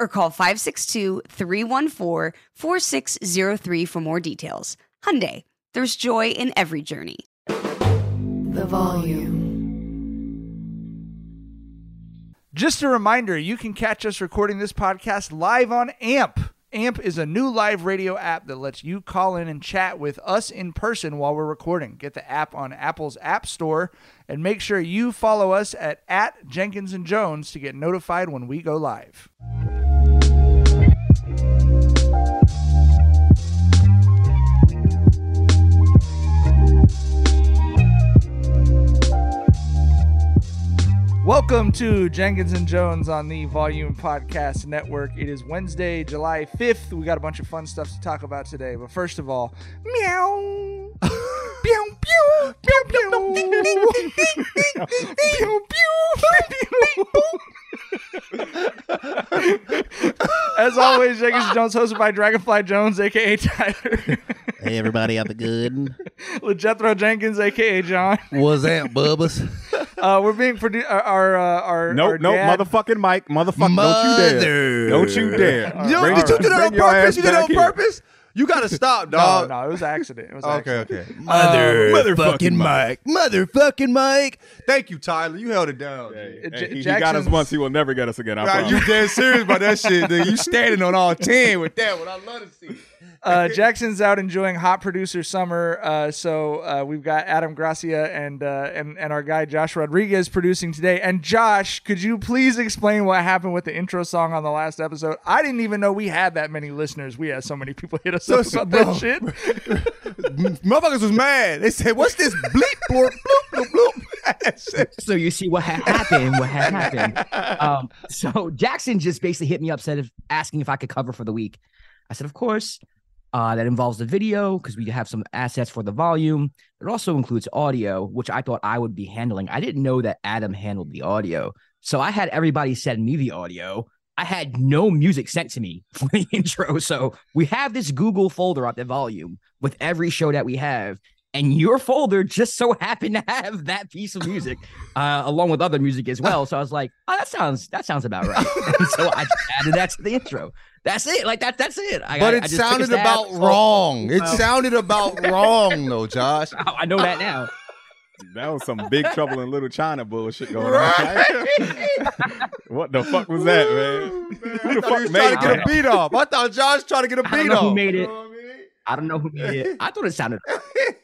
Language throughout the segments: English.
or call 562-314-4603 for more details. Hyundai, there's joy in every journey. The volume. Just a reminder, you can catch us recording this podcast live on AMP. AMP is a new live radio app that lets you call in and chat with us in person while we're recording. Get the app on Apple's App Store and make sure you follow us at, at Jenkins and Jonez to get notified when we go live. Welcome to Jenkins and Jonez on the Volume Podcast Network. It is Wednesday, July 5th. We got a bunch of fun stuff to talk about today. But first of all, meow. pew, pew, pew, pew. pew, pew, pew. As always, Jenkins Jonez hosted by Dragonfly Jones, aka Tyler. Hey everybody out the good. LeJethro Jenkins, aka John. What's that, Bubbas? Uh, we're being produced. Our our, uh, our Nope, our nope, dad- motherfucking Mike, motherfucker, don't you dare, don't you dare. All Yo, right, did you do that Bring on your ass purpose? You did it back on here. purpose? You gotta stop, dog. no, no, it was an accident. It was an Okay, accident. okay. Mother, motherfucking Mike. Motherfucking Mike. Thank you, Tyler. You held it down. Hey, dude. J- he, he got us once, he will never get us again. I Nah, promise. you dead serious about that shit, dude. You standing on all ten with that one. I love to see. Uh, Jackson's out enjoying hot producer summer, uh, so uh, we've got Adam Gracia and uh, and and our guy Josh Rodriguez producing today. And Josh, could you please explain what happened with the intro song on the last episode? I didn't even know we had that many listeners. We had so many people hit us So- up so, about bro. that shit. Motherfuckers was mad. They said, "What's this bleep blorp bloop bloop bloop?" so you see what ha- happened what had happened um so jackson just basically hit me up said asking if i could cover for the week i said of course uh that involves the video because we have some assets for the volume it also includes audio which i thought i would be handling i didn't know that adam handled the audio so i had everybody send me the audio I had no music sent to me for the intro. So we have this Google folder at the volume with every show that we have. And your folder just so happened to have that piece of music, uh, along with other music as well. So I was like, "Oh, that sounds that sounds about right." so I just added that to the intro. That's it. Like that. That's it. I, But it I just sounded about Oh, wrong. It oh, sounded about wrong, though, Josh. oh, I know that now. That was some big trouble in Little China bullshit going on. what the fuck was that, man? Who the fuck he was made trying it? to get a beat off. I thought Josh was trying to get a I don't beat know off. who made it. You know what I mean? I don't know who made it. I thought it sounded.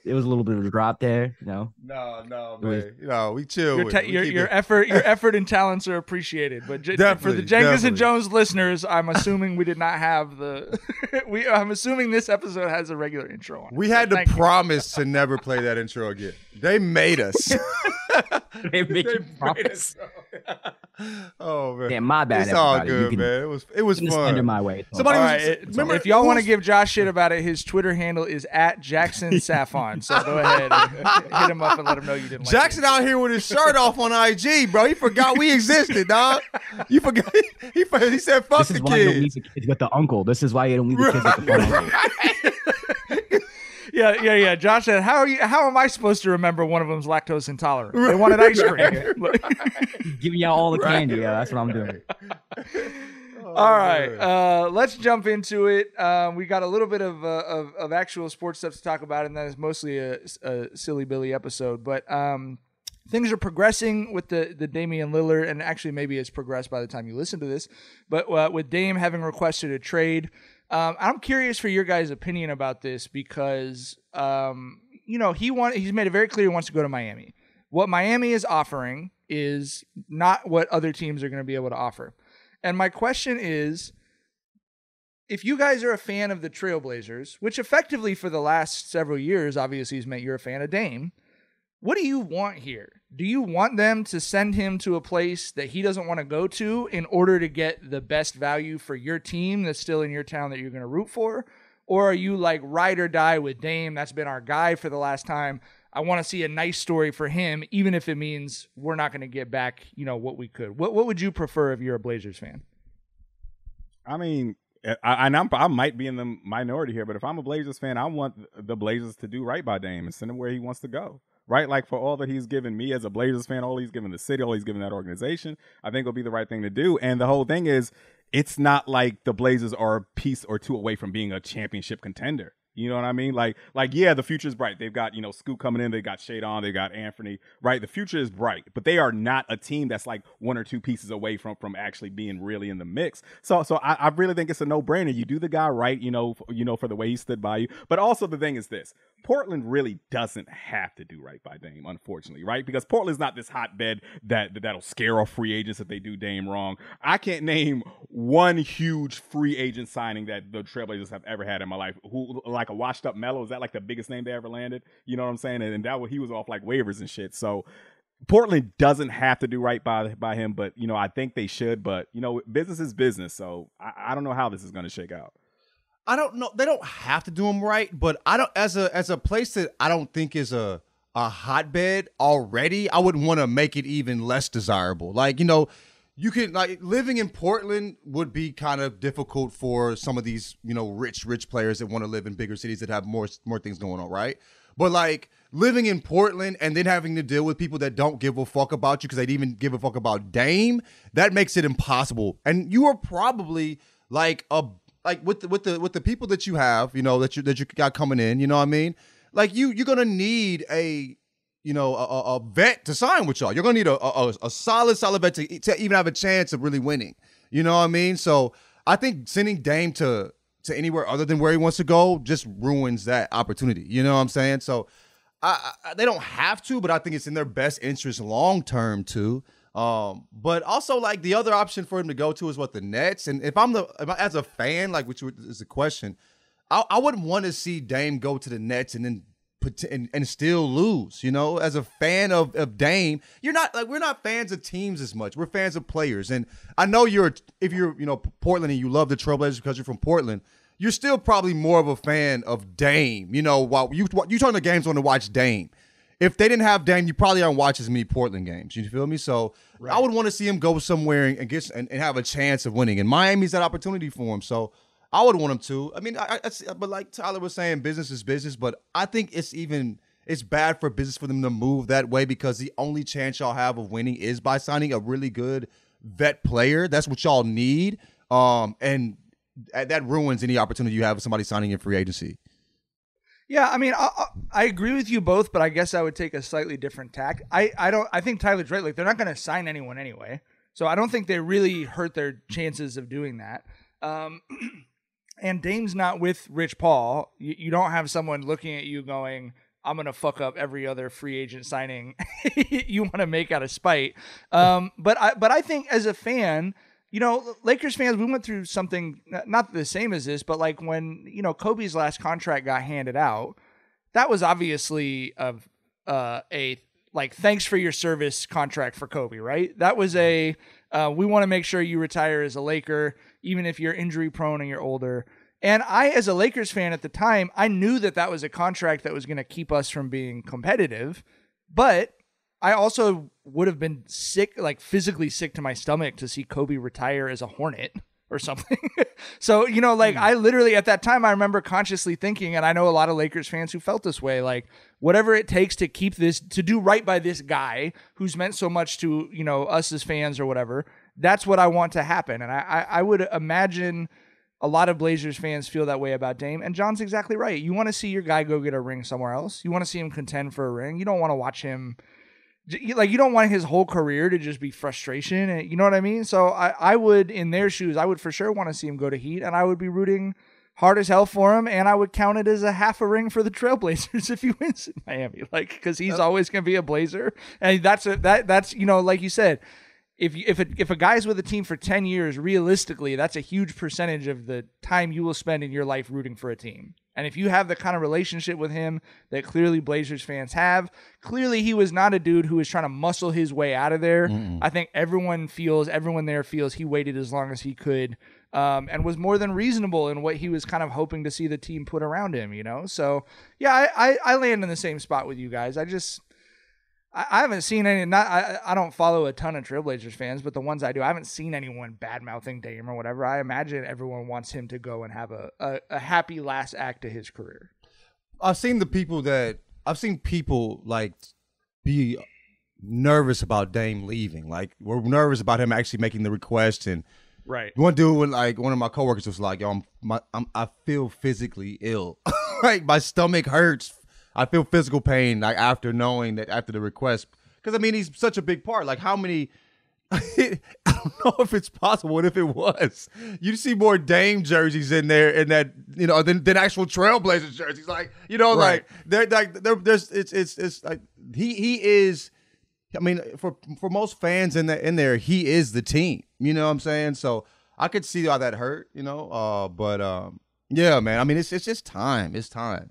It was a little bit of a drop there. You know. No, no, was- You know, we chill. Your, with ta- We your, your effort, your effort and talents are appreciated. But j- for the Jenkins and. Jonez listeners, I'm assuming we did not have the. we, I'm assuming this episode has a regular intro on. it. We So had to thank you. promise to never play that intro again. They made us. They made, They you made promise. us. Oh man. Yeah, my bad. It's all everybody. You good, can man. It was it was fun. under my way. Somebody All was it- remember if y'all want to give Josh shit about it, his Twitter handle is at Jackson Saffon. So go ahead, and hit him up and let him know you didn't. Jackson out here with his shirt off on IG, bro. He forgot we existed, dog. You forgot. He, he said, "Fuck This the is why you don't leave the kids with the uncle. This is why you don't leave the kids with the fun uncle. Yeah, yeah, yeah. Josh said, "How are you? How am I supposed to remember one of them's lactose intolerant? They wanted ice cream." Giving y'all all the candy. Yeah, that's what I'm doing. All right, uh, let's jump into it. Um, we got a little bit of, uh, of of actual sports stuff to talk about, and that is mostly a, a silly Billy episode. But um, things are progressing with the the Damian Lillard, and actually maybe it's progressed by the time you listen to this. But uh, with Dame having requested a trade, um, I'm curious for your guys' opinion about this because um, you know he want he's made it very clear he wants to go to Miami. What Miami is offering is not what other teams are going to be able to offer. And my question is if you guys are a fan of the Trailblazers, which effectively for the last several years obviously has meant you're a fan of Dame, what do you want here? Do you want them to send him to a place that he doesn't want to go to in order to get the best value for your team that's still in your town that you're going to root for? Or are you like ride or die with Dame? That's been our guy for the last time. I want to see a nice story for him, even if it means we're not going to get back, you know, what we could. What what would you prefer if you're a Blazers fan? I mean, eh, I, and I'm, I might be in the minority here, but if I'm a Blazers fan, I want the Blazers to do right by Dame and send him where he wants to go. Right, like for all that he's given me as a Blazers fan, all he's given the city, all he's given that organization, I think it'll be the right thing to do. And the whole thing is, it's not like the Blazers are a piece or two away from being a championship contender. You know what I mean? Like, like yeah, the future is bright. They've got you know Scoot coming in. They got Shaedon. They got Anthony. Right, the future is bright, but they are not a team that's like one or two pieces away from from actually being really in the mix. So, so I, I really think it's a no brainer. You do the guy right, you know, you know for the way he stood by you. But also the thing is this: Portland really doesn't have to do right by Dame, unfortunately, right? Because Portland's not this hotbed that that'll scare off free agents if they do Dame wrong. I can't name one huge free agent signing that the Trailblazers have ever had in my life. Who like a washed up Melo is that like the biggest name they ever landed? You know what I'm saying? And, and that was, he was off like waivers and shit. So Portland doesn't have to do right by by him, but you know I think they should. But you know business is business, so I, I don't know how this is going to shake out. I don't know. They don't have to do them right, but I don't as a as a place that I don't think is a a hotbed already. I wouldn't want to make it even less desirable. Like you know, you can like living in Portland would be kind of difficult for some of these you know rich rich players that want to live in bigger cities that have more more things going on, right? But like living in Portland and then having to deal with people that don't give a fuck about you because they'd even give a fuck about Dame, that makes it impossible. And you are probably like a like with the, with the with the people that you have, you know, that you that you got coming in, you know what I mean? Like you you're gonna need a you know a, a- vet to sign with y'all. You're gonna need a a, a solid solid vet to, to even have a chance of really winning. You know what I mean? So I think sending Dame to to anywhere other than where he wants to go just ruins that opportunity. You know what I'm saying? So I, I, they don't have to, but I think it's in their best interest long term too. Um, but also like the other option for him to go to is what the Nets. And if I'm the if I, as a fan, like which is the question, I, I wouldn't want to see Dame go to the Nets and then and, and still lose. You know, as a fan of of Dame, you're not like we're not fans of teams as much. We're fans of players. And I know you're if you're you know Portland and you love the Trailblazers because you're from Portland. You're still probably more of a fan of Dame. You know, while you you turn the games on to watch Dame if they didn't have Dame, you probably aren't watching as many Portland games. You feel me? So I would want to see him go somewhere and get and, and have a chance of winning. And Miami's that opportunity for him. So I would want him to. I mean, I, I, but like Tyler was saying, business is business. But I think it's even it's bad for business for them to move that way because the only chance y'all have of winning is by signing a really good vet player. That's what y'all need. Um, and that ruins any opportunity you have of somebody signing in free agency. Yeah, I mean, I, I, I agree with you both, but I guess I would take a slightly different tack. I, I don't. I think Tyler's right. Like they're not going to sign anyone anyway, so I don't think they really hurt their chances of doing that. Um, and Dame's not with Rich Paul. You, you don't have someone looking at you going, "I'm going to fuck up every other free agent signing you want to make out of spite." Um, but I, but I think as a fan, you know, Lakers fans, we went through something not the same as this, but like when you know Kobe's last contract got handed out, that was obviously of uh, a like thanks for your service contract for Kobe, right? That was a Uh, we want to make sure you retire as a Laker, even if you're injury prone and you're older. And I, as a Lakers fan at the time, I knew that that was a contract that was going to keep us from being competitive. But I also would have been sick, like physically sick to my stomach to see Kobe retire as a Hornet or something. so, you know, like hmm. I literally at that time, I remember consciously thinking, and I know a lot of Lakers fans who felt this way, like whatever it takes to keep this, to do right by this guy who's meant so much to, you know, us as fans or whatever, that's what I want to happen. And I, I, I would imagine a lot of Blazers fans feel that way about Dame. And John's exactly right. You want to see your guy go get a ring somewhere else. You want to see him contend for a ring. You don't want to watch him like you don't want his whole career to just be frustration and you know what i mean? So i, I would in their shoes i would for sure want to see him go to heat and i would be rooting hard as hell for him and i would count it as a half a ring for the trailblazers if he wins in miami like because he's always going to be a blazer and that's a that that's you know like you said if you, if a, if a guy's with a team for 10 years realistically that's a huge percentage of the time you will spend in your life rooting for a team and if you have the kind of relationship with him that clearly Blazers fans have, clearly he was not a dude who was trying to muscle his way out of there. I think everyone feels, everyone there feels he waited as long as he could um, and was more than reasonable in what he was kind of hoping to see the team put around him, you know? So, yeah, I, I, I land in the same spot with you guys. I just. I I haven't seen any. Not I. I don't follow a ton of Trailblazers fans, but the ones I do, I haven't seen anyone bad mouthing Dame or whatever. I imagine everyone wants him to go and have a, a, a happy last act to his career. I've seen the people that I've seen people like be nervous about Dame leaving. Like we're nervous about him actually making the request. And Right. one dude, when, like one of my coworkers was like, "Yo, I'm, my, I'm I feel physically ill. like my stomach hurts. I feel physical pain. Like after knowing that after the request, because I mean he's such a big part. Like how many." I don't know if it's possible, and if it was, you'd see more Dame jerseys in there, in that you know, than, than actual Trailblazers jerseys. Like you know, Right. like they're like they're, there's it's it's it's like he he is. I mean, for for most fans in the in there, he is the team. You know what I'm saying? So I could see how that hurt. You know, uh, but um, yeah, man. I mean, it's it's just time. It's time.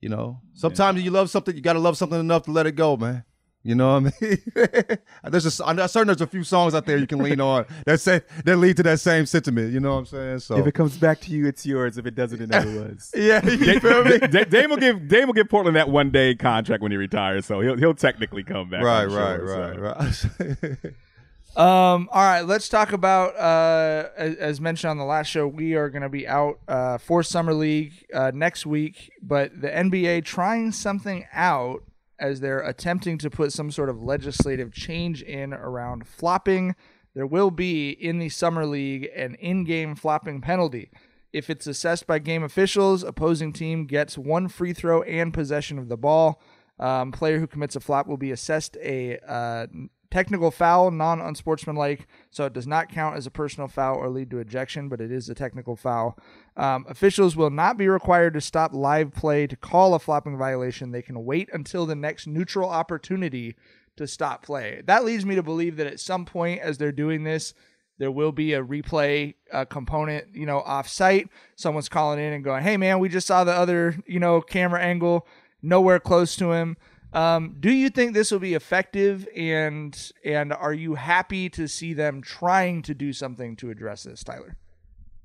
You know, sometimes you love something, you gotta love something enough to let it go, man. You know what I mean? there's just I'm certain there's a few songs out there you can lean on that say that lead to that same sentiment. You know what I'm saying? So If it comes back to you, it's yours. If it doesn't, it never was. Yeah, you Da- feel me? Da- Da- Dame will give Dame will give Portland that one day contract when he retires, so he'll he'll technically come back. right, I'm right, sure, right, so. right. Um, all right, let's talk about uh, as, mentioned on the last show, we are going to be out uh, for summer league uh, next week, but the NBA trying something out as they're attempting to put some sort of legislative change in around flopping. There will be in the summer league an in-game flopping penalty. If it's assessed by game officials, opposing team gets one free throw and possession of the ball. Um, player who commits a flop will be assessed a uh, technical foul, non unsportsmanlike, so it does not count as a personal foul or lead to ejection, but it is a technical foul. Um, officials will not be required to stop live play to call a flopping violation. They can wait until the next neutral opportunity to stop play. That leads me to believe that at some point, as they're doing this, there will be a replay uh, component, you know, off site. Someone's calling in and going, "Hey, man, we just saw the other, you know, camera angle, nowhere close to him." Um, do you think this will be effective, and and are you happy to see them trying to do something to address this, Tyler?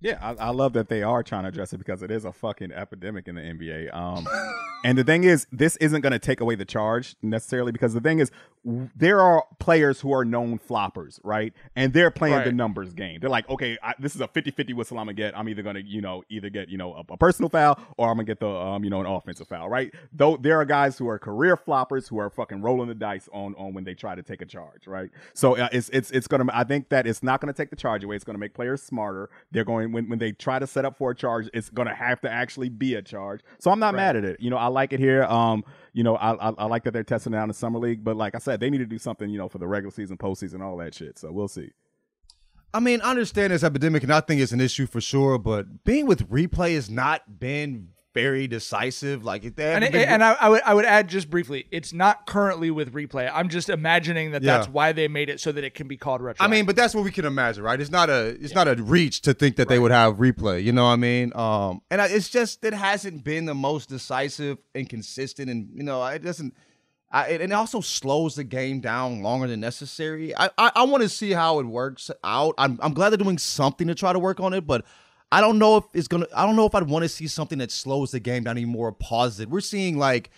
Yeah, I, I love that they are trying to address it because it is a fucking epidemic in the NBA. Um, and the thing is, this isn't going to take away the charge necessarily because the thing is, w- there are players who are known floppers, right? And they're playing the numbers game. They're like, okay, I, this is a 50-50 whistle I'm gonna get. I'm either gonna, you know, either get, you know, a, a personal foul or I'm gonna get the, um, you know, an offensive foul, right? Though there are guys who are career floppers who are fucking rolling the dice on on when they try to take a charge, right? So uh, it's it's it's gonna. I think that it's not gonna take the charge away. It's gonna make players smarter. They're going when when they try to set up for a charge, it's gonna have to actually be a charge. So I'm not mad at it. You know, I like it here. Um, you know, I, I I like that they're testing it out in the summer league, but like I said, they need to do something, you know, for the regular season, postseason, all that shit. So we'll see. I mean, I understand this epidemic, and I think it's an issue for sure. But being with replay has not been very decisive. Like, if they And, haven't been- and I, I would I would add just briefly, it's not currently with replay. I'm just imagining that that's why they made it so that it can be called retro. I mean, but that's what we can imagine, right? It's not a it's not a reach to think that they would have replay. You know what I mean? Um, and I, it's just it hasn't been the most decisive and consistent, and you know, it doesn't. I, and it also slows the game down longer than necessary. I I, I want to see how it works out. I'm I'm glad they're doing something to try to work on it, but I don't know if it's gonna. I don't know if I'd want to see something that slows the game down anymore. Pauses it. We're seeing like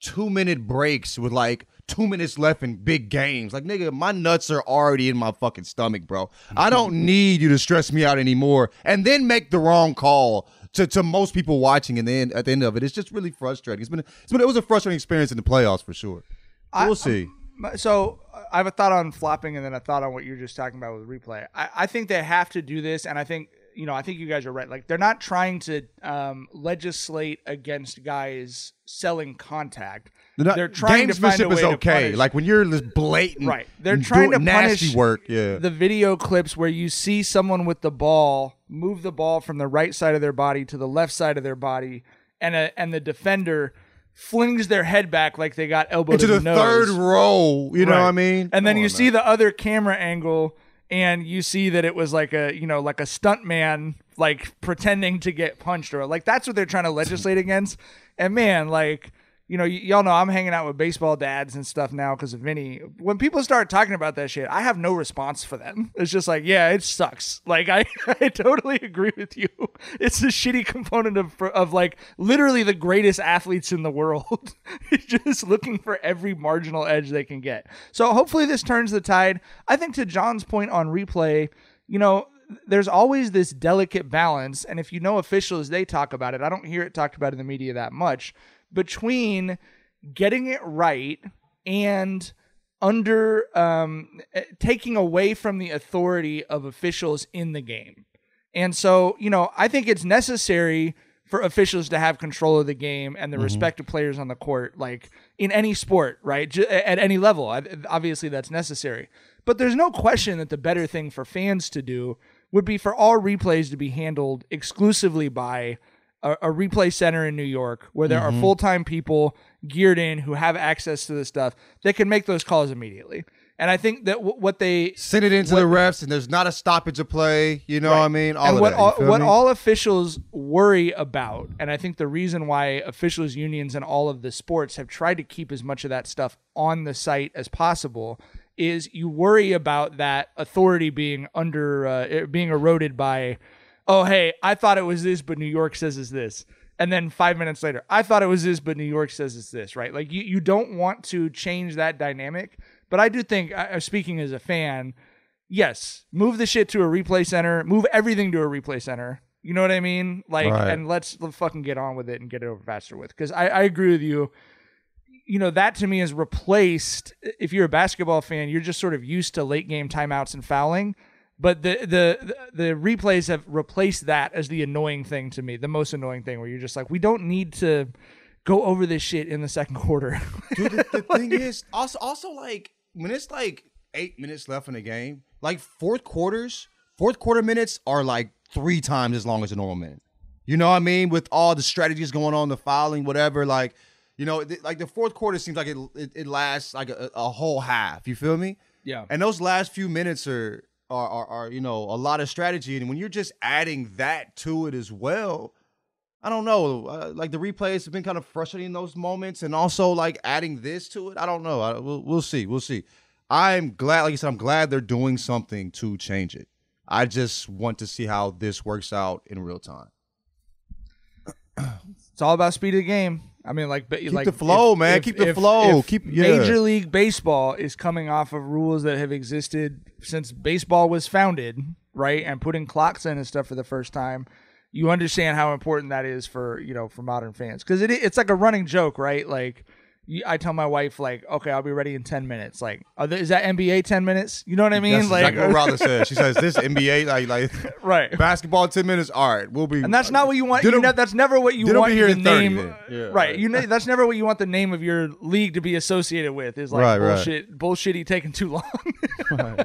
two minute breaks with like two minutes left in big games. Like nigga, my nuts are already in my fucking stomach, bro. I don't need you to stress me out anymore, and then make the wrong call to, to most people watching. And then at the end of it, it's just really frustrating. It's been it's been it was a frustrating experience in the playoffs for sure. We'll see. So I have a thought on flopping, and then a thought on what you're just talking about with replay. I, I think they have to do this, and I think you know I think you guys are right. Like they're not trying to um, legislate against guys selling contact. They're, not, they're trying to find a way is okay. Like when you're just blatant, Right. They're trying to punish work. Yeah. the video clips where you see someone with the ball move the ball from the right side of their body to the left side of their body, and a, and the defender flings their head back like they got elbowed Into the the, third row. You know Right. what I mean? And then Come you on, see man. the other camera angle, and you see that it was like a you know like a stunt man like pretending to get punched or like that's what they're trying to legislate against. And man, like you know, y- y'all know I'm hanging out with baseball dads and stuff now because of Vinny. When people start talking about that shit, I have no response for them. It's just like, yeah, it sucks. Like I, I totally agree with you. It's a shitty component of of like literally the greatest athletes in the world, just looking for every marginal edge they can get. So hopefully this turns the tide. I think to John's point on replay, you know, there's always this delicate balance, and if you know officials, they talk about it. I don't hear it talked about in the media that much between getting it right and under um, eh, taking away from the authority of officials in the game. And so, you know, I think it's necessary for officials to have control of the game and the Mhm. respect of players on the court, like in any sport, right? J- at any level. I- Obviously, that's necessary. But there's no question that the better thing for fans to do would be for all replays to be handled exclusively by a, a replay center in New York where there Mhm. are full time people geared in who have access to the stuff that can make those calls immediately. And I think that w- what they send it into what- the refs, and there's not a stoppage of play. You know what I mean? All and what that. all, what me? all officials worry about, and I think the reason why officials unions and all of the sports have tried to keep as much of that stuff on the site as possible, is you worry about that authority being under uh, being eroded by, oh hey, I thought it was this, but New York says it's this. And then five minutes later, I thought it was this, but New York says it's this, right? Like you, you don't want to change that dynamic. But I do think, uh, speaking as a fan, yes, move the shit to a replay center, move everything to a replay center. You know what I mean? Like, Right. and let's, let's fucking get on with it and get it over faster with. Because I, I agree with you. You know, that to me is replaced. If you're a basketball fan, you're just sort of used to late game timeouts and fouling. But the, the the replays have replaced that as the annoying thing to me, the most annoying thing, where you're just like, we don't need to go over this shit in the second quarter. Dude, the, the thing is, also, also like when it's like eight minutes left in the game, like fourth quarters, fourth quarter minutes are like three times as long as a normal minute. You know what I mean? With all the strategies going on, the fouling, whatever, like, you know, th- like the fourth quarter seems like it it, it lasts like a, a whole half. You feel me? Yeah. And those last few minutes are, are are are you know a lot of strategy, and when you're just adding that to it as well, I don't know. Uh, like the replays have been kind of frustrating in those moments, and also like adding this to it. I don't know. I, we'll, we'll see. We'll see. I'm glad, like you said, I'm glad they're doing something to change it. I just want to see how this works out in real time. It's all about speed of the game. I mean, like, keep the flow, man. Keep the flow. Keep- yeah. Major League Baseball is coming off of rules that have existed since baseball was founded, right? And putting clocks in and stuff for the first time. You understand how important that is for you know for modern fans because it it's like a running joke, right? Like. You- I tell my wife like, okay, I'll be ready in ten minutes. Like, are there, is that NBA ten minutes? You know what I mean? That's like, exactly what Rhonda says. She says this NBA like like right basketball ten minutes. All right, we'll be. and that's not what you want. You know, that's never what you want be here the in 30 name. Yeah, right. right. You know, that's never what you want the name of your league to be associated with. Is like Right, right. bullshit, bullshitty taking too long.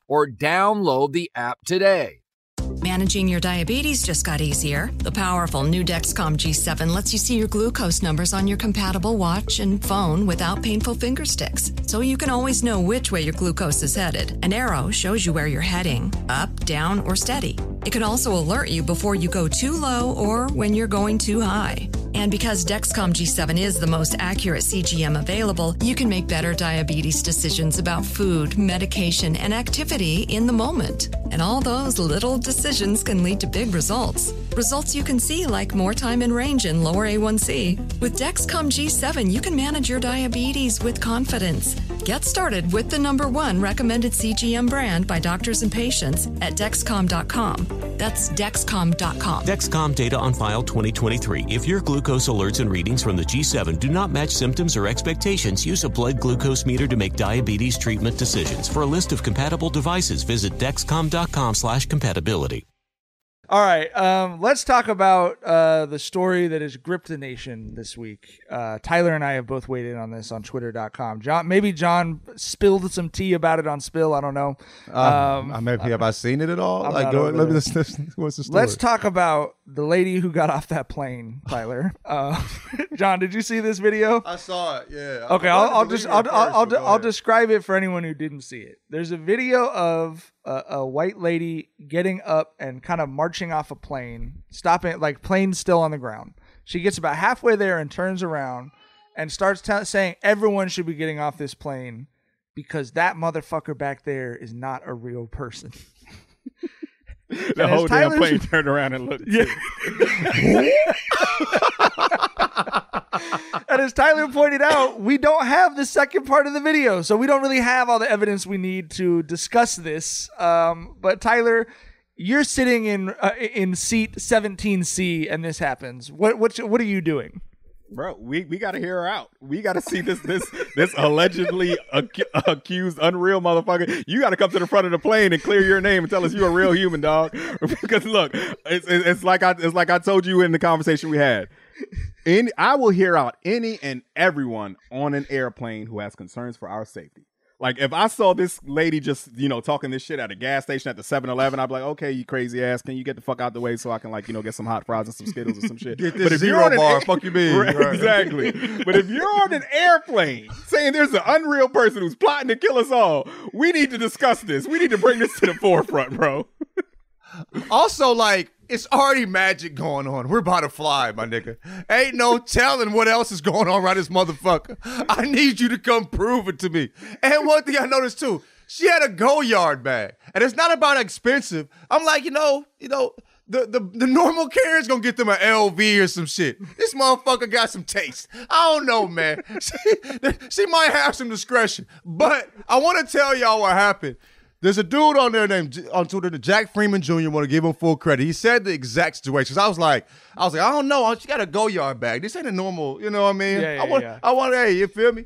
or download the app today. Managing your diabetes just got easier. The powerful new Dexcom G7 lets you see your glucose numbers on your compatible watch and phone without painful finger sticks. So you can always know which way your glucose is headed. An arrow shows you where you're heading up, down, or steady. It can also alert you before you go too low or when you're going too high. And because Dexcom G7 is the most accurate CGM available, you can make better diabetes decisions about food, medication, and activity in the moment. And all those little decisions can lead to big results. Results you can see, like more time in range and lower A1C. With Dexcom G7, you can manage your diabetes with confidence. Get started with the number one recommended CGM brand by doctors and patients at Dexcom.com. That's Dexcom.com. Dexcom data on file 2023. If your glucose alerts and readings from the G7 do not match symptoms or expectations, use a blood glucose meter to make diabetes treatment decisions. For a list of compatible devices, visit dexcom.com/compatibility. All right, um, let's talk about uh, the story that has gripped the nation this week. Uh, Tyler and I have both weighed in on this on Twitter.com. John, maybe John spilled some tea about it on Spill. I don't know. Um, I maybe have I seen it at all? I'm like, go, let me listen. listen- What's the story? Let's talk about the lady who got off that plane, Tyler. Uh, John, did you see this video? I saw it. Yeah. Okay, I'll, I'll just I'll, I'll, I'll, I'll describe it for anyone who didn't see it. There's a video of a, a white lady getting up and kind of marching off a plane, stopping like plane still on the ground. She gets about halfway there and turns around and starts tell saying everyone should be getting off this plane because that motherfucker back there is not a real person. The whole damn plane turned around and looked. Yeah. and as Tyler pointed out, we don't have the second part of the video, so we don't really have all the evidence we need to discuss this. Um, but Tyler, you're sitting in uh, in seat 17C, and this happens. What what what are you doing? Bro, we, we gotta hear her out. We gotta see this this this allegedly ac- accused unreal motherfucker. You gotta come to the front of the plane and clear your name and tell us you're a real human dog. because look, it's, it's like I it's like I told you in the conversation we had. In I will hear out any and everyone on an airplane who has concerns for our safety. Like if I saw this lady just, you know, talking this shit at a gas station at the 7-Eleven, I'd be like, okay, you crazy ass, can you get the fuck out the way so I can like, you know, get some hot fries and some Skittles or some shit. Get this but if zero you're on an bar, air- fuck you mean. Right, Right. Exactly. but if you're on an airplane saying there's an unreal person who's plotting to kill us all, we need to discuss this. We need to bring this to the forefront, bro. Also, like, it's already magic going on. We're about to fly, my nigga. Ain't no telling what else is going on right this motherfucker. I need you to come prove it to me. And one thing I noticed too, she had a Goyard bag. And it's not about expensive. I'm like, you know, you know, the, the the normal Karen's gonna get them an LV or some shit. This motherfucker got some taste. I don't know, man. She, she might have some discretion, but I want to tell y'all what happened. There's a dude on there named on Twitter, the Jack Freeman Jr. Want to give him full credit. He said the exact situation. 'Cause I was like, I was like, I don't know. She got a Goyard bag. This ain't a normal. You know what I mean? Yeah, yeah, I want. yeah. I want. Hey, you feel me?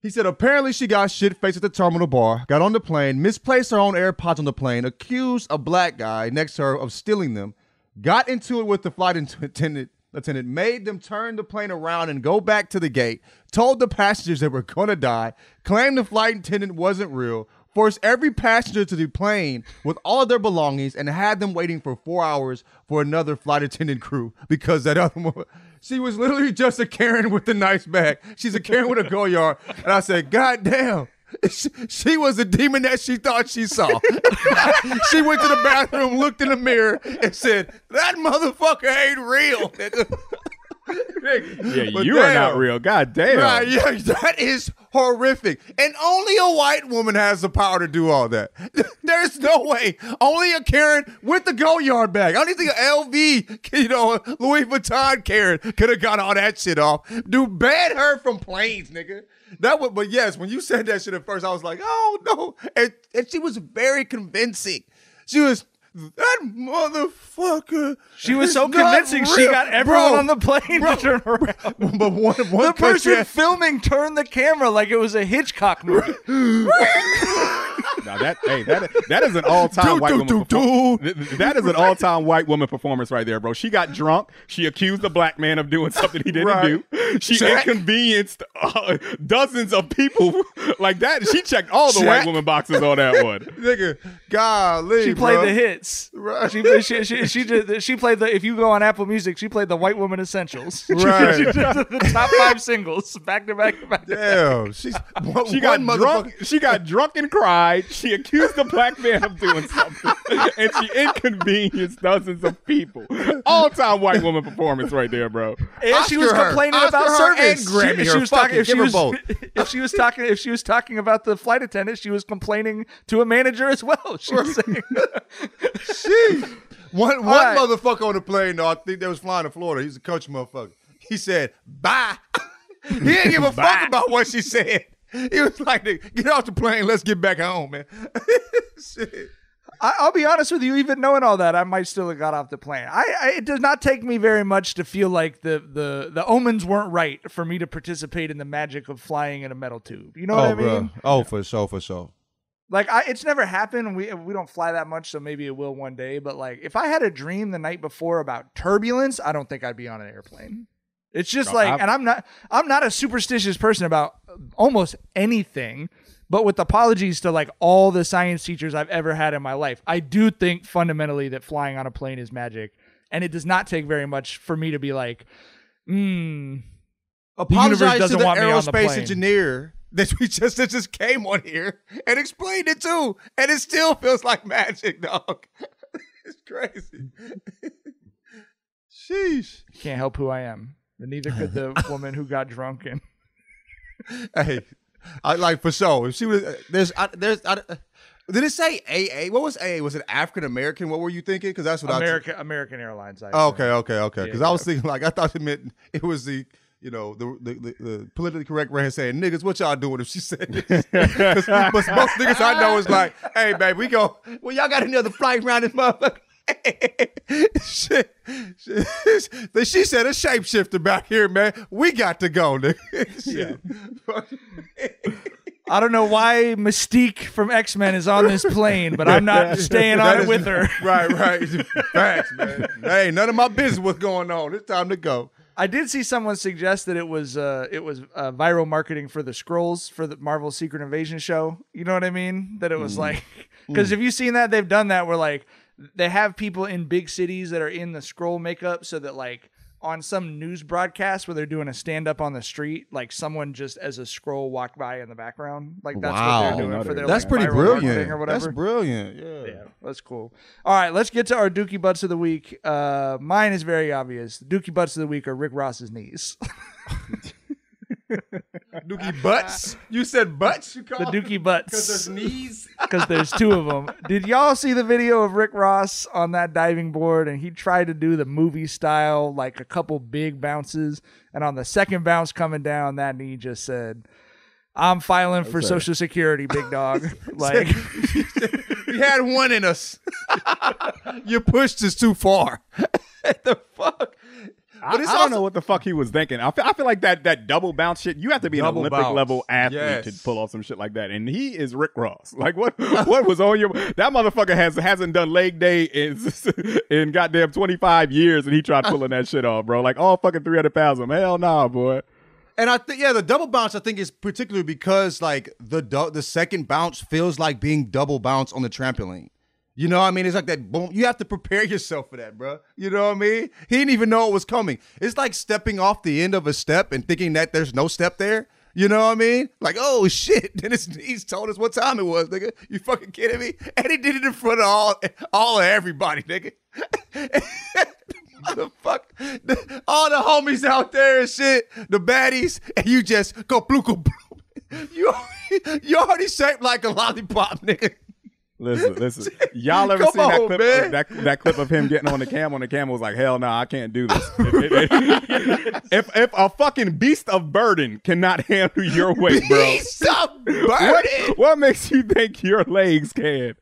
He said apparently she got shit faced at the terminal bar, got on the plane, misplaced her own AirPods on the plane, accused a black guy next to her of stealing them, got into it with the flight attendant, attendant, made them turn the plane around and go back to the gate, told the passengers they were gonna die, claimed the flight attendant wasn't real, forced every passenger to the plane with all of their belongings, and had them waiting for four hours for another flight attendant crew because that other one. She was literally just a Karen with a nice bag. She's a Karen with a Goyard. And I said, God damn. She, she was a demon that she thought she saw. she went to the bathroom, looked in the mirror, and said, That motherfucker ain't real. nigga." Yeah, But you are not real. God damn. Right, yeah, that is horrific. And only a white woman has the power to do all that. There's no way. Only a Karen with the Goyard bag. I don't even think an LV, you know, Louis Vuitton Karen could have got all that shit off. Dude, ban her from planes, nigga. That would, but yes, when you said that shit at first, I was like, oh no. And, and she was very convincing. She was, that motherfucker. She was is so convincing. She got everyone Bro, on the plane bro, to turn around. But one, one the person country- filming turned the camera like it was a Hitchcock movie. Now that hey that that is an all time white woman. perform- Th- th- That is an all time white woman performance right there, bro. She got drunk. She accused the black man of doing something he didn't Right. do. She Check. inconvenienced uh, dozens of people like that. She checked all the white woman boxes on that one. Nigga, golly, She played bro. the hits. She, she, she, she, just, she played the. If you go on Apple Music, she played the White Woman Essentials. She- Right. she did the top five singles back to back to back. to back. Damn, she's one, She got drunk. She got drunk and cried. She accused the black man of doing something, and she inconvenienced dozens of people. All time white woman performance right there, bro. And she was Oscar her. complaining Oscar about her service. and Grammy she, she was talking. If she was, both. if she was talking, if she was talking about the flight attendant, she was complaining to a manager as well. She was saying, She one one right. motherfucker on the plane though. I think they was flying to Florida. He's a coach motherfucker. He said bye. he didn't give a fuck about what she said. He was like, "Get off the plane. Let's get back home, man." Shit. I, I'll be honest with you. Even knowing all that, I might still have got off the plane. I, I it does not take me very much to feel like the the the omens weren't right for me to participate in the magic of flying in a metal tube. You know what oh, I mean? Oh, for sure, for sure. Like I, it's never happened. We we don't fly that much, so maybe it will one day. But like, if I had a dream the night before about turbulence, I don't think I'd be on an airplane. It's just No, like, I've- and I'm not I'm not a superstitious person about almost anything. But with apologies to like all the science teachers I've ever had in my life, I do think fundamentally that flying on a plane is magic, and it does not take very much for me to be like, hmm. The universe Apologize to doesn't the want me on the aerospace plane. engineer that we just that just came on here and explained it too, and it still feels like magic, dog. it's crazy. Sheesh. Can't help who I am. And neither could the woman who got drunk and hey, I like for sure. If she was uh, there's I, there's I, uh, did it say AA? What was AA? Was it African American? What were you thinking? Because that's what American American Airlines. I oh, assume. Okay, okay, okay. Because Yeah, I was thinking like I thought it meant it was the. You know the the, the, the politically correct way of saying niggas. What y'all doing if she said this? 'Cause most niggas I know is like, hey, babe, we go. Well, y'all got another flight around this motherfucker. shit, shit. She said a shapeshifter back here, man. We got to go, nigga. Shit. I don't know why Mystique from X Men is on this plane, but I'm not staying on That it is- with her. Right, right. Facts, man. Hey, none of my business what's going on. It's time to go. I did see someone suggest that it was uh, it was uh, viral marketing for the Skrulls for the Marvel Secret Invasion show. You know what I mean? That it was Mm. like because if you've seen that they've done that where like they have people in big cities that are in the Skrull makeup so that like on some news broadcast where they're doing a stand up on the street, like someone just as a Skrull walked by in the background. Like that's what they're doing for their That's like, pretty viral marketing brilliant. or whatever. That's brilliant. Yeah. Yeah, that's cool. All right, let's get to our Dookie Butts of the week. Uh, mine is very obvious. The Dookie Butts of the week are Rick Ross's knees. Dookie butts. You said butts. You the called Dookie Butts. because there's knees. because there's two of them. Did y'all see the video of Rick Ross on that diving board? And he tried to do the movie style, like a couple big bounces. And on the second bounce coming down, that knee just said, I'm filing for That's Social Security, big dog. like, we had one in us. you pushed us too far. the fuck? I, I don't know what the fuck he was thinking. I feel, I feel like that that double bounce shit. You have to be an Olympic bounce. level athlete Yes. to pull off some shit like that. And he is Rick Ross. Like what? what was on your? That motherfucker has hasn't done leg day in in goddamn twenty five years, and he tried pulling that shit off, bro. Like all fucking three hundred pounds of. Hell nah, boy. And I think yeah, the double bounce I think is particularly because like the the second bounce feels like being double bounce on the trampoline. You know what I mean? It's like that boom. You have to prepare yourself for that, bro. You know what I mean? He didn't even know it was coming. It's like stepping off the end of a step and thinking that there's no step there. You know what I mean? Like, oh shit. Then knees told us what time it was, nigga. You fucking kidding me? And he did it in front of all all of everybody, nigga. The- All the homies out there and shit, the baddies, and you just go blue, blue. You, you already shaped like a lollipop, nigga. Listen, listen. Y'all ever Come seen that on, clip? man. Of, that that clip of him getting on the camel, and the camel was like, "Hell no, I can't do this." if, if if a fucking beast of burden cannot handle your weight, bro, Beast of what, burden? what makes you think your legs can?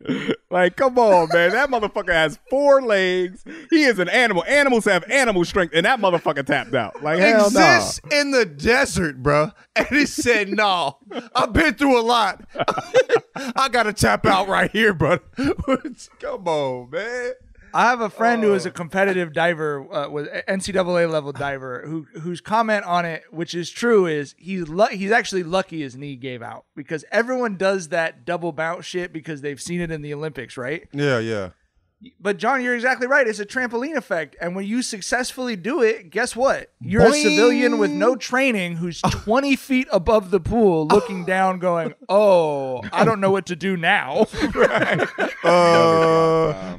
Like, come on, man. That motherfucker has four legs. He is an animal. Animals have animal strength, and that motherfucker tapped out. Like, hell no. Exists in the desert, bro. And he said, no, I've been through a lot. I got to tap out right here, bro. Come on, man. I have a friend who is a competitive diver, uh, with NCAA level diver, who whose comment on it, which is true, is he's lu- he's actually lucky his knee gave out because everyone does that double bounce shit because they've seen it in the Olympics, right? Yeah, yeah. But John, you're exactly right. It's a trampoline effect, and when you successfully do it, guess what? You're a civilian with no training who's 20 feet above the pool, looking down, going, "Oh, I don't know what to do now." Uh,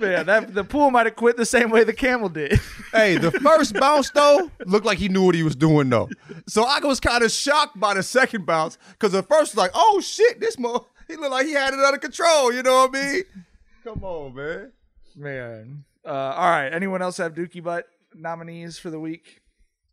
yeah, that the pool might have quit the same way the camel did. hey, the first bounce though looked like he knew what he was doing though. So I was kind of shocked by the second bounce because the first was like, oh shit, this mo he looked like he had it under control. You know what I mean? Come on, man. Man. Uh, all right. Anyone else have Dookie Butt nominees for the week?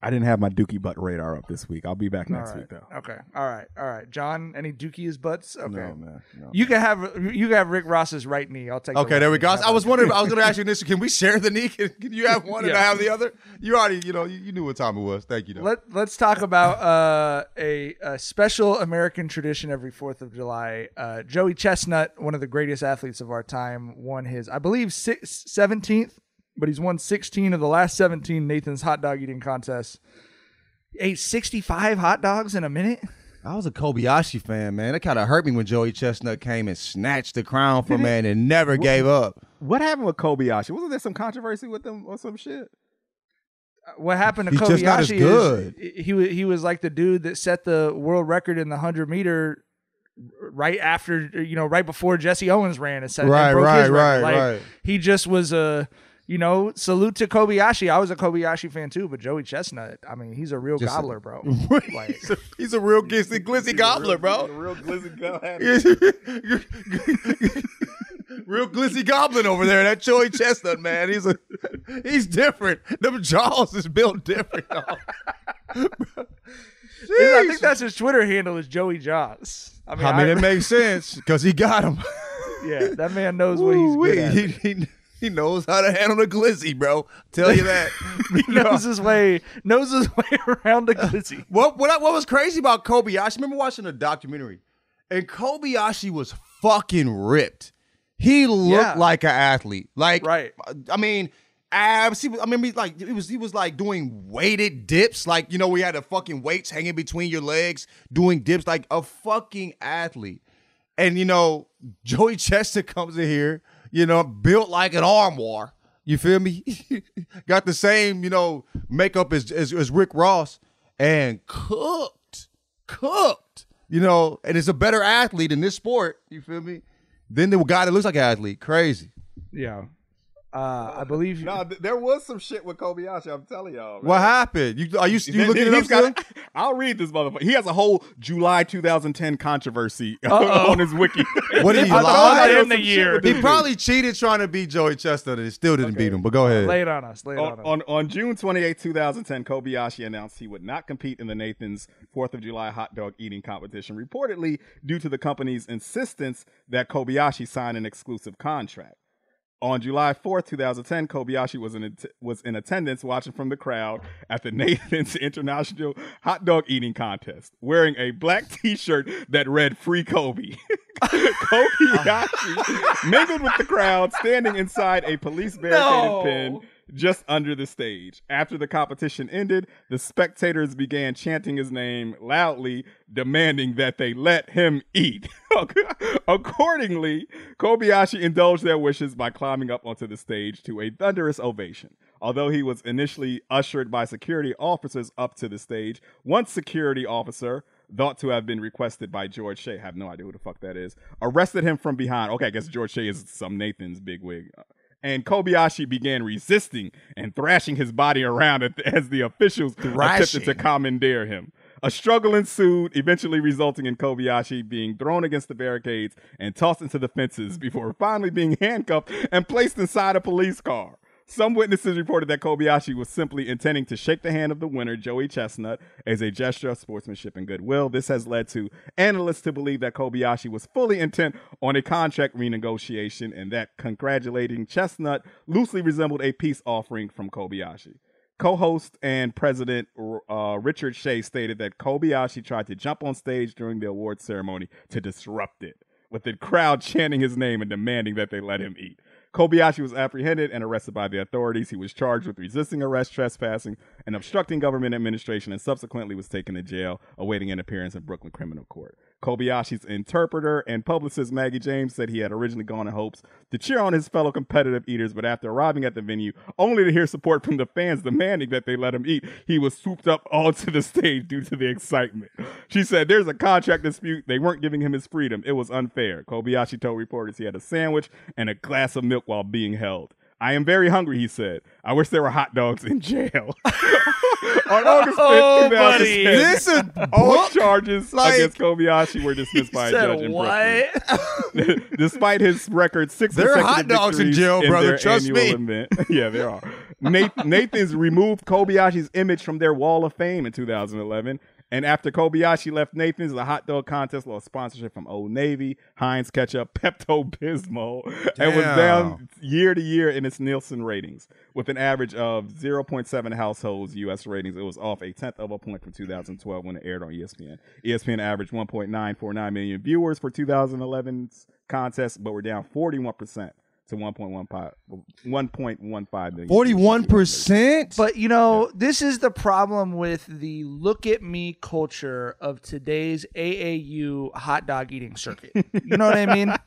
I didn't have my Dookie butt radar up this week. I'll be back next All right. week though. Okay. All right. All right. John, any Dookie's butts? Okay. No, man. No. You can have you can have Rick Ross's right knee. I'll take. the Okay, left there we go. I was wondering. I was going to ask you this. Can we share the knee? Can, can you have one and I have the other? You already, you know, you, you knew what time it was. Thank you. Though. Let Let's talk about uh, a, a special American tradition every Fourth of July. Uh, Joey Chestnut, one of the greatest athletes of our time, won his, I believe, seventeenth, but he's won sixteen of the last seventeen Nathan's hot dog eating contests. He ate sixty five hot dogs in a minute. I was a Kobayashi fan, man. It kind of hurt me when Joey Chestnut came and snatched the crown from man and never gave up. What happened with Kobayashi? Wasn't there some controversy with him or some shit? Uh, what happened to He's just not as Kobayashi good. is he he was like the dude that set the world record in the hundred meter right after you know right before Jesse Owens ran and set and Right, broke right, his record. right, Like, right. He just was a you know salute to Kobayashi. I was a Kobayashi fan too, but Joey Chestnut, I mean, he's a real Just a- gobbler, bro. like he's, a, he's a real glizzy, glizzy gobbler, bro. real glizzy real glizzy goblin over there. That Joey Chestnut, man. He's a he's different. Them jaws is built different. I think that's his Twitter handle is Joey Jaws. I mean, I mean, it makes sense because he got him. yeah, that man knows what he's good at. He, he, he knows how to handle the glizzy, bro. Tell you that. he knows his way knows his way around the glizzy. What what I- what was crazy about Kobayashi? I remember watching a documentary, and Kobayashi was fucking ripped. He looked Yeah. like an athlete. Like Right. I mean, abs. He was, I mean, he like he was he was like doing weighted dips. Like you know, we had the fucking weights hanging between your legs, doing dips like a fucking athlete. And you know, Joey Chestnut comes in here, you know, built like an armoire. You feel me? Got the same, you know, makeup as, as as Rick Ross, and cooked, cooked. You know, and is a better athlete in this sport. You feel me? Than the guy that looks like an athlete. Crazy. Yeah. Uh, I believe you. No, there was some shit with Kobayashi. I'm telling y'all. man. What happened? You are you you Then- looking at it up got- I'll read this motherfucker. He has a whole July 2010 controversy on his wiki. What did he I lie? In the year. He this probably cheated trying to beat Joey Chestnut and he still didn't beat him. But go ahead. Lay it on us. Lay it on, on, us. on, on June 28, 2010, Kobayashi announced he would not compete in the Nathan's 4th of July hot dog eating competition, reportedly due to the company's insistence that Kobayashi sign an exclusive contract. On July 4th, 2010, Kobayashi was in, was in attendance watching from the crowd at the Nathan's International Hot Dog Eating Contest, wearing a black t shirt that read Free Kobe. Kobayashi mingled with the crowd, standing inside a police barricaded No. pen just under the stage. After the competition ended, the spectators began chanting his name loudly, demanding that they let him eat. Accordingly, Kobayashi indulged their wishes by climbing up onto the stage to a thunderous ovation. Although he was initially ushered by security officers up to the stage, one security officer, thought to have been requested by George Shea, have no idea who the fuck that is, arrested him from behind. Okay, I guess George Shea is some Nathan's bigwig. And Kobayashi began resisting and thrashing his body around as the officials attempted to commandeer him. A struggle ensued, eventually resulting in Kobayashi being thrown against the barricades and tossed into the fences before finally being handcuffed and placed inside a police car. Some witnesses reported that Kobayashi was simply intending to shake the hand of the winner, Joey Chestnut, as a gesture of sportsmanship and goodwill. This has led to analysts to believe that Kobayashi was fully intent on a contract renegotiation and that congratulating Chestnut loosely resembled a peace offering from Kobayashi. Co-host and president uh, Richard Shea stated that Kobayashi tried to jump on stage during the awards ceremony to disrupt it, with the crowd chanting his name and demanding that they let him eat. Kobayashi was apprehended and arrested by the authorities. He was charged with resisting arrest, trespassing, and obstructing government administration, and subsequently was taken to jail, awaiting an appearance in Brooklyn Criminal Court. Kobayashi's interpreter and publicist Maggie James said he had originally gone in hopes to cheer on his fellow competitive eaters, but after arriving at the venue, only to hear support from the fans demanding that they let him eat, he was swooped up onto the stage due to the excitement. She said, There's a contract dispute. They weren't giving him his freedom. It was unfair. Kobayashi told reporters he had a sandwich and a glass of milk while being held. I am very hungry, he said. I wish there were hot dogs in jail. On oh, August 5th, Oh, 2010, buddy. This is all charges Like- against Kobayashi were dismissed by a judge in what? Brooklyn. Despite his record, six There are hot dogs in jail, brother, their trust me. Event. yeah, there are. Nathan's removed Kobayashi's image from their wall of fame in 2011. And after Kobayashi left Nathan's, the hot dog contest lost sponsorship from Old Navy, Heinz Ketchup, Pepto Bismol, and was down year to year in its Nielsen ratings. With an average of 0.7 households U.S. ratings, it was off a tenth of a point from 2012 when it aired on ESPN. ESPN averaged 1.949 million viewers for 2011's contest, but were down 41% to 1.15 1.15 million. Forty-one percent. But you know, this is the problem with the look at me culture of today's AAU hot dog eating circuit. You know what I mean?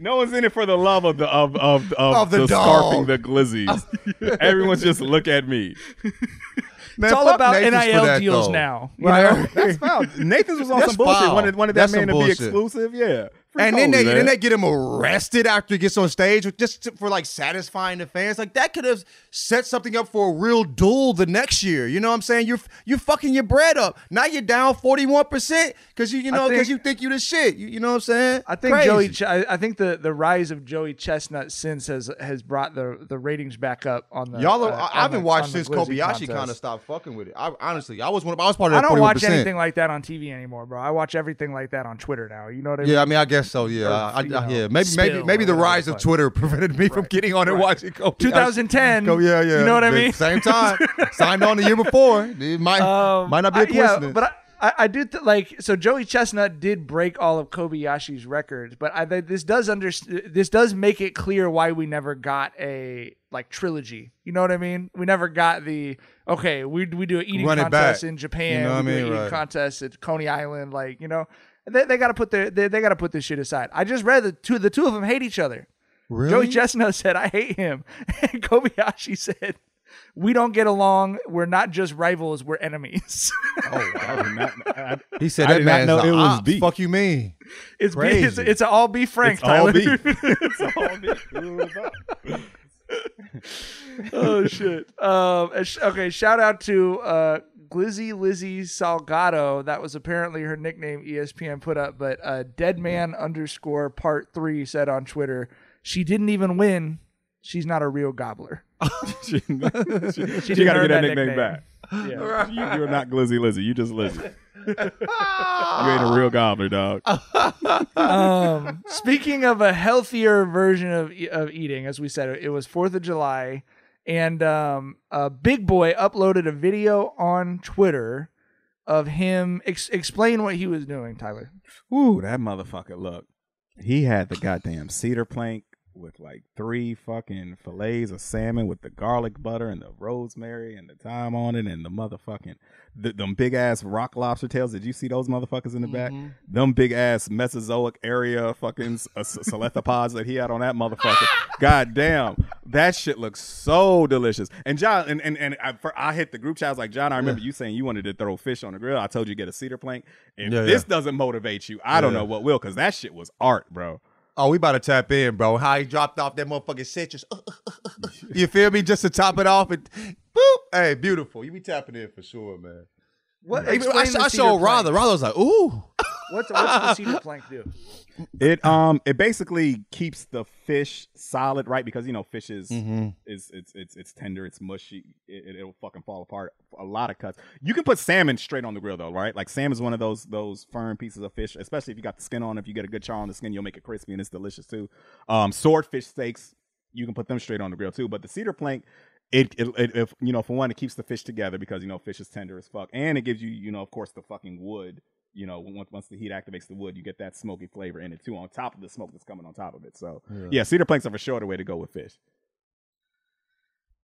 No one's in it for the love of the of of of, Of the the scarfing the glizzies. Everyone's just look at me. it's all about NIL deals now. You know, that's foul. Nathan's was on That's some bullshit. foul. Wanted, wanted That's that man some to be exclusive. Yeah. And then they then they get him arrested after he gets on stage just to- for like satisfying the fans. Like that could have set something up for a real duel the next year. You know what I'm saying? You're you're fucking your bread up. Now you're down 41 percent because you you know because you think you're the shit. You, you know what I'm saying? I think Crazy. Joey. Ch- I I think the, the rise of Joey Chestnut since has has brought the the ratings back up on the. Y'all, uh, are, I, I haven't watched since Kobayashi kind of stopped fucking with it. I, honestly, I was one. Of, I was part of I don't watch 41%. anything like that on TV anymore, bro. I watch everything like that on Twitter now. You know what I mean? Yeah, I mean, I guess so. Yeah, I, I, yeah. Maybe, maybe, maybe the rise of. Twitter prevented me from getting on and watching Kobayashi. 2010. Go, yeah, yeah. You know what I mean? Same time, signed on the year before. It might, Um, might not be a I- yeah, but I, I, I do th- like so. Joey Chestnut did break all of Kobayashi's records, but I this does under this does make it clear why we never got a like trilogy. You know what I mean? We never got the okay. We we do an eating Run contest in Japan. You know what we I do an mean? eating Right. contest at Coney Island. Like you know, they, they got to put their they, they got to put this shit aside. I just read the two the two of them hate each other. Really? Joey Chestnut said, "I hate him," and Kobayashi said. We don't get along. We're not just rivals. We're enemies. Oh, I not, I, he said I that did not man's know it was op. beef. Fuck you mean? It's be, Crazy. it's, it's a all be frank, It's all Tyler. beef. it's all beef. oh shit. Um. Okay. Shout out to uh, Glizzy Lizzie Salgado. That was apparently her nickname. ESPN put up, but uh, Deadman underscore Part Three said on Twitter, "She didn't even win. She's not a real gobbler." she, she, didn't got to get that nickname, back. Yeah. You, you're not Glizzy Lizzy. You just Lizzy. you ain't a real gobbler, dog. um, speaking of a healthier version of of eating, as we said, it was Fourth of July, and um, Big Boy uploaded a video on Twitter of him ex- explain what he was doing. Tyler, Ooh, that motherfucker! Look, he had the goddamn cedar plank with like three fucking fillets of salmon with the garlic butter and the rosemary and the thyme on it and the motherfucking the, them big ass rock lobster tails. Did you see those motherfuckers in the back? Them big ass Mesozoic area fucking uh, that he had on that motherfucker. God damn, that shit looks so delicious. And John, and and, and I, for, I hit the group chat. I was like, John, I remember you saying you wanted to throw fish on the grill. I told you to get a cedar plank. If Yeah, this yeah. doesn't motivate you, I don't know what will, because that shit was art, bro. Oh, we about to tap in, bro. How he dropped off that motherfucking citrus. you feel me? Just to top it off and boop. Hey, beautiful. You be tapping in for sure, man. What? Explain I, I showed plank. Rhonda. Rhonda was like, ooh. What's what's the cedar plank do? It um it basically keeps the fish solid, right? Because you know fish is Mhm. is it's it's it's tender, it's mushy, it, it'll fucking fall apart. A lot of cuts. You can put salmon straight on the grill though, right? Like salmon is one of those those firm pieces of fish, especially if you got the skin on. If you get a good char on the skin, you'll make it crispy and it's delicious too. Um, swordfish steaks, you can put them straight on the grill too. But the cedar plank. It, it, it if you know for one it keeps the fish together because you know fish is tender as fuck and it gives you you know of course the fucking wood you know once once the heat activates the wood you get that smoky flavor in it too on top of the smoke that's coming on top of it so Yeah. yeah, cedar planks are for sure the way to go with fish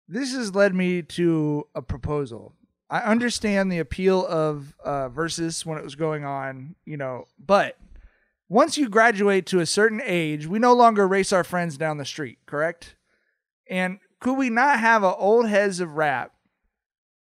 This has led me to a proposal. I understand the appeal of uh, versus when it was going on, you know, but once you graduate to a certain age, we no longer race our friends down the street, correct? And could we not have a old heads of rap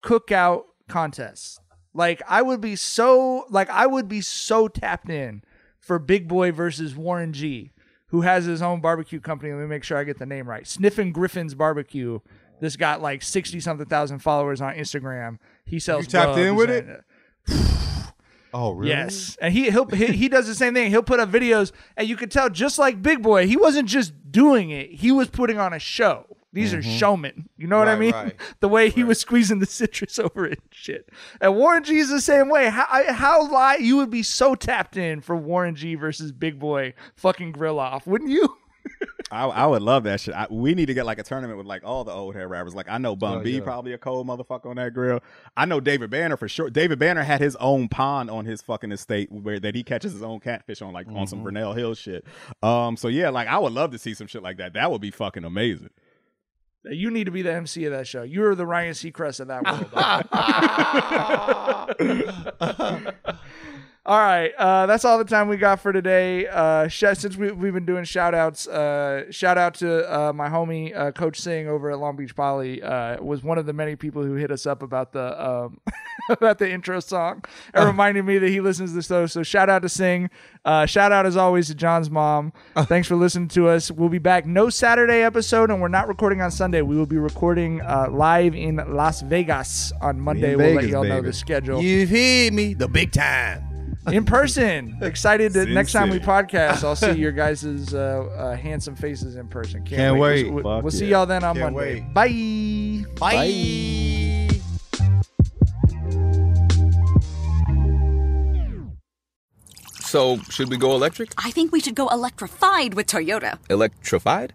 cookout contest? Like I would be so like I would be so tapped in for Big Boy versus Warren G, who has his own barbecue company. Let me make sure I get the name right. Sniffin' Griffin's Barbecue. This got like sixty something thousand followers on Instagram. He sells. You tapped in with and- it? Oh, really? Yes, and he he'll, he he does the same thing. He'll put up videos, and you can tell just like Big Boy, he wasn't just doing it; he was putting on a show. These are Mhm. showmen. You know what I mean? right, the way he was squeezing the citrus over it, and shit. And Warren G is the same way. How I- how lie you would be so tapped in for Warren G versus Big Boy fucking grill off, wouldn't you? I, I would love that shit. I, we need to get like a tournament with like all the old hair rappers. Like I know Bun Oh, B yeah. probably a cold motherfucker on that grill. I know David Banner for sure. David Banner had his own pond on his fucking estate where that he catches his own catfish on, like on Mm-hmm. some Vernell Hill shit. Um, so yeah, like I would love to see some shit like that. That would be fucking amazing. You need to be the MC of that show. You're the Ryan Seacrest of that world. all right. Uh, that's all the time we got for today. Uh, sh- since we, we've been doing shout outs, uh, shout out to uh, my homie, uh, Coach Singh over at Long Beach Poly, uh, was one of the many people who hit us up about the, um, about the intro song and reminded me that he listens to the show. So shout out to Singh. Uh, shout out as always to John's mom. Thanks for listening to us. We'll be back no Saturday episode, and we're not recording on Sunday. We will be recording uh, live in Las Vegas on Monday. we'll let y'all know the schedule You hear me? The big time. In person. Excited that Sin next time we City. podcast, I'll see your guys' uh, uh, handsome faces in person. Can't, Can't wait. wait. We'll, Fuck we'll see yeah. y'all then on Can't Monday. wait. Bye. Bye. So, should we go electric? I think we should go electrified with Toyota. Electrified?